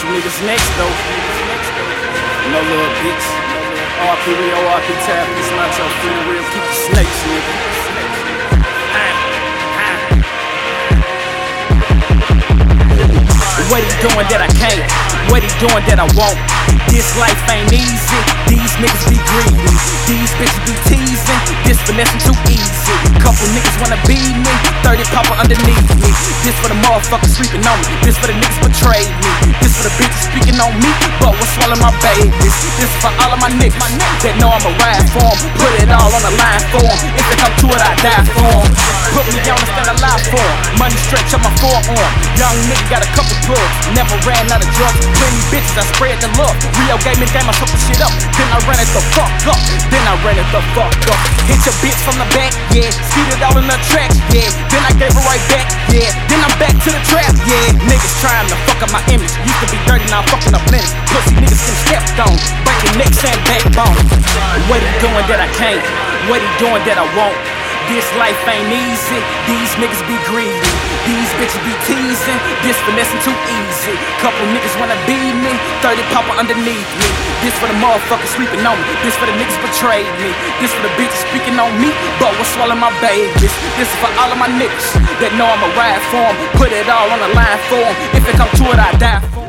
niggas next though. No little bitch. RP real, RP tab, this not your free real. Keep the snakes, nigga. What he doing that I can't? What he doing that I won't? This life ain't easy. These niggas be greedy. These bitches be teasing. This finessing too easy. Couple niggas wanna be me. 30 popper underneath me. This for the motherfuckers sleeping on me. This for the niggas betrayed me. On me. But what's swallowing my babies? This for all of my niggas my that know I'ma ride for. Put it all on the line for 'em. If they come to it, I die for. Put me down and stand alive for 'em. Money stretch on my forearm. Young nigga got a couple plugs. Never ran out of drugs. Plenty bitches, I spread the love. Rio gave me game, I took the shit up. Then I ran it the fuck up. Then I ran it the fuck up. Hit your bitch from the back, yeah. Speed it all in the track, yeah. Then I gave her right back, yeah. Yeah. Niggas trying to fuck up my image. Used to be dirty, now I'm fucking up minutes. Pussy niggas can step on. Breaking necks and backbone. What he doing that I can't? What he doing that I won't? This life ain't easy. These niggas be greedy. These bitches be teasing. This finessing too easy. Couple niggas wanna be me. 30 popper underneath me. This for the motherfuckers sleeping on me. This for the niggas betrayed me. This for the bitches speaking on me. But what's swallowing my babies? This is for all of my niggas that know I'ma ride for 'em. Put it all on the line for 'em. If it come to it, I die for 'em.